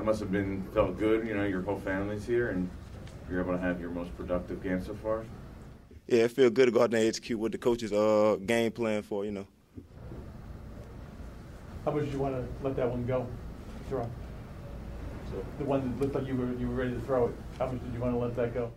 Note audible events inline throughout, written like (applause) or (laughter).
That must have been felt good. You know, your whole family's here, and you're able to have your most productive game so far. Yeah, it feels good to go out there and execute what the coaches uh game plan for. You know. How much did you want to let that one go? Throw. So the one that looked like you were you were ready to throw it. How much did you want to let that go?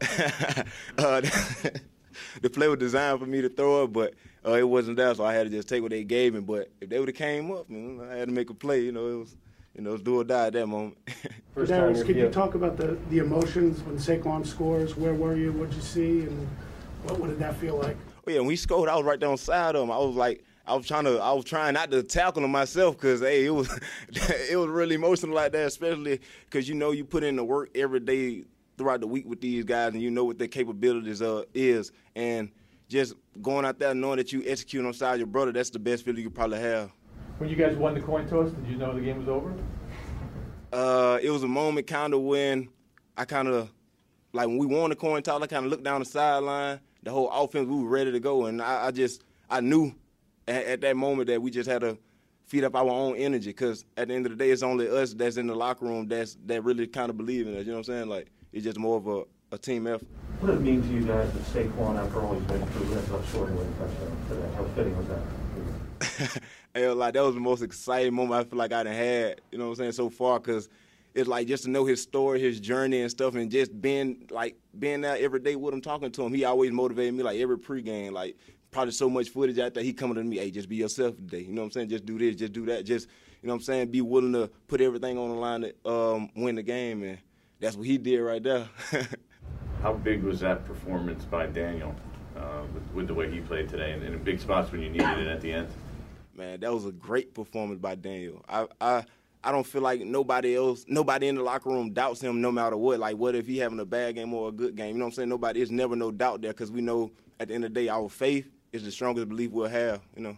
(laughs) uh, (laughs) the play was designed for me to throw it, but uh, it wasn't there, so I had to just take what they gave me. But if they would have came up, man, I had to make a play. You know, it was you know, it was do or die at that moment. (laughs) First Darius, could you talk about the, the emotions when Saquon scores? Where were you? What did you see? And what, what did that feel like? Oh yeah, when he scored, I was right there on side of him. I was like, I was trying to, I was trying not to tackle him myself because hey, it was, (laughs) it was really emotional like that, especially because you know you put in the work every day throughout the week with these guys, and you know what their capabilities uh, is, and just going out there knowing that you execute on side your brother, that's the best feeling you probably have. When you guys won the coin toss, did you know the game was over? Uh, it was a moment kind of when I kind of like when we won the coin toss, I kind of looked down the sideline. The whole offense, we were ready to go, and I, I just I knew at, at, that moment that we just had to feed up our own energy because at the end of the day, it's only us that's in the locker room that's that really kind of believe in us. You know what I'm saying? Like it's just more of a, a team effort. What does it mean to you guys that Saquon, after all he's been through, ends up scoring with a touchdown today? How fitting was that? (laughs) and like that was the most exciting moment I feel like I done had. You know what I'm saying so far because it's like just to know his story, his journey and stuff, and just being like being there every day with him, talking to him. He always motivated me like every pregame, like probably so much footage out there. He coming to me, hey, just be yourself today. You know what I'm saying? Just do this, just do that. Just you know what I'm saying? Be willing to put everything on the line to um, win the game, and that's what he did right there. (laughs) How big was that performance by Daniel uh, with, with, the way he played today, and in big spots when you needed it at the end? Man, that was a great performance by Daniel. I, I I don't feel like nobody else, nobody in the locker room doubts him no matter what. Like, what if he having a bad game or a good game? You know what I'm saying? Nobody, there's never no doubt there because we know at the end of the day, our faith is the strongest belief we'll have, you know.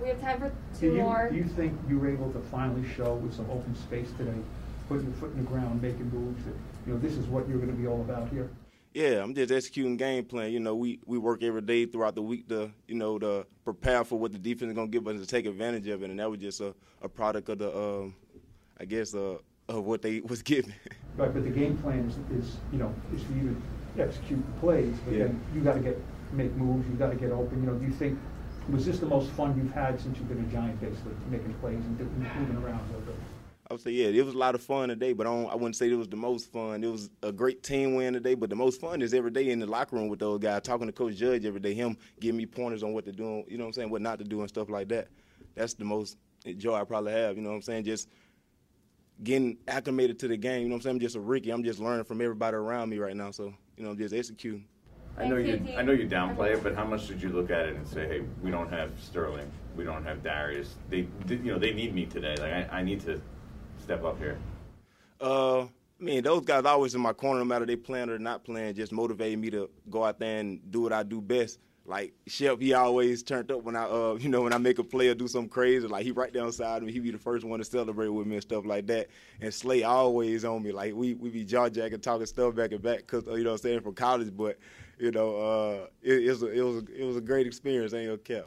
We have time for two do you, more. Do you think you were able to finally show with some open space today, putting your foot in the ground, making moves that, you know, this is what you're going to be all about here? Yeah, I'm just executing game plan. You know, we, we work every day throughout the week to, you know, to prepare for what the defense is going to give us to take advantage of it. And that was just a, a product of the, um, I guess, uh, of what they (laughs) was given. Right, but the game plan is, is you know, is for you to execute the plays, but yeah. then you got to get make moves, you got to get open. You know, do you think was this the most fun you've had since you've been a Giant, basically making plays and moving around a little bit? I would say, yeah, it was a lot of fun today, but I, I, wouldn't say it was the most fun. It was a great team win today, but the most fun is every day in the locker room with those guys, talking to Coach Judge every day, him giving me pointers on what to do, you know what I'm saying, what not to do and stuff like that. That's the most joy I probably have, you know what I'm saying, just getting acclimated to the game, you know what I'm saying, I'm just a rookie. I'm just learning from everybody around me right now, so, you know, I'm just executing. I know you. I know you downplay it, but how much did you look at it and say, "Hey, we don't have Sterling, we don't have Darius. They, you know, they need me today. Like I, I need to step up here." Uh, I mean, those guys always in my corner, no matter they playing or not playing, just motivating me to go out there and do what I do best. Like Shep, he always turned up when I, uh, (laughs) you know, when I make a play or do something crazy. Like he right down side me, he be the first one to celebrate with me and stuff like that. And Slay always on me, like we we be jaw jacking, talking stuff back and back, cause you know, what I'm saying from college. But you know, uh, it, it, was a, it was a, it was a great experience. Ain't no cap.